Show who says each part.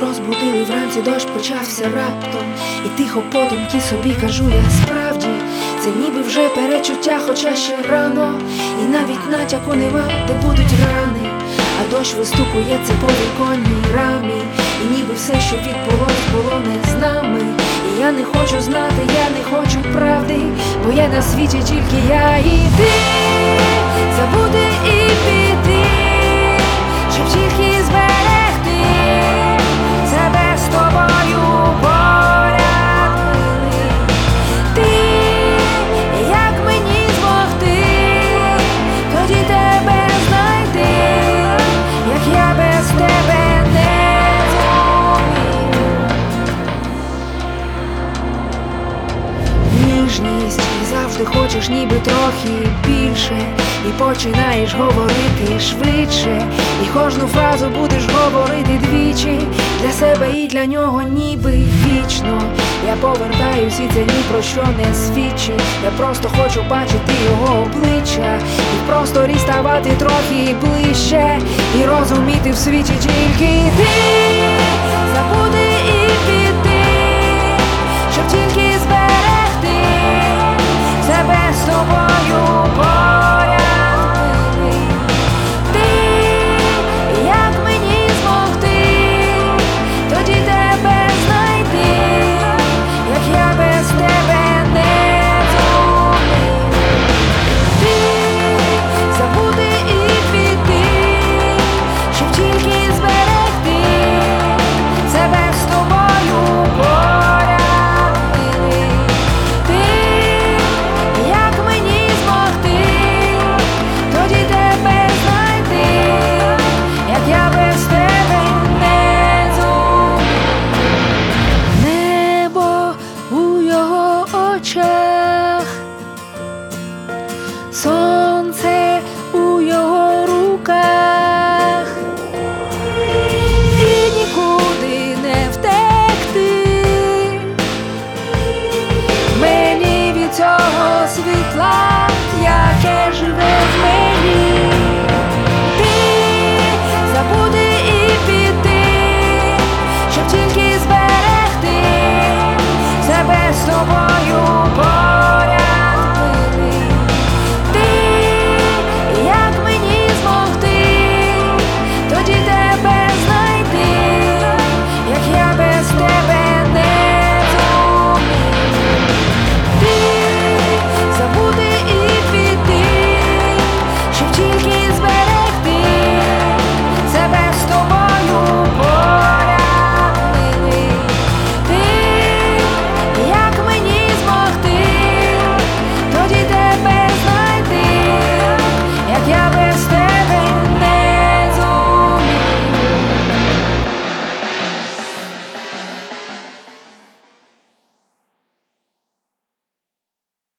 Speaker 1: вулиці дощ почався раптом, і тихо подумки собі кажу я справді, це ніби вже перечуття, хоча ще рано, і навіть натяку нема, де будуть рани, а дощ вистукує це по віконній рамі, і ніби все, що відбулось, було не з нами. І я не хочу знати, я не хочу правди, бо є на світі тільки я і ти. Забути і хочеш ніби трохи більше, і починаєш говорити швидше, і кожну фразу будеш говорити двічі для себе і для нього, ніби вічно. Я повертаюсь і це ні про що не свідчить. Я просто хочу бачити його обличчя, і просто ріставати трохи ближче, і розуміти в світі тільки. сонце у його руках, і нікуди не втекти, мені від цього світла, яке живе в мені, ти забуди і піти, щоб тільки зберегти себе з тобою.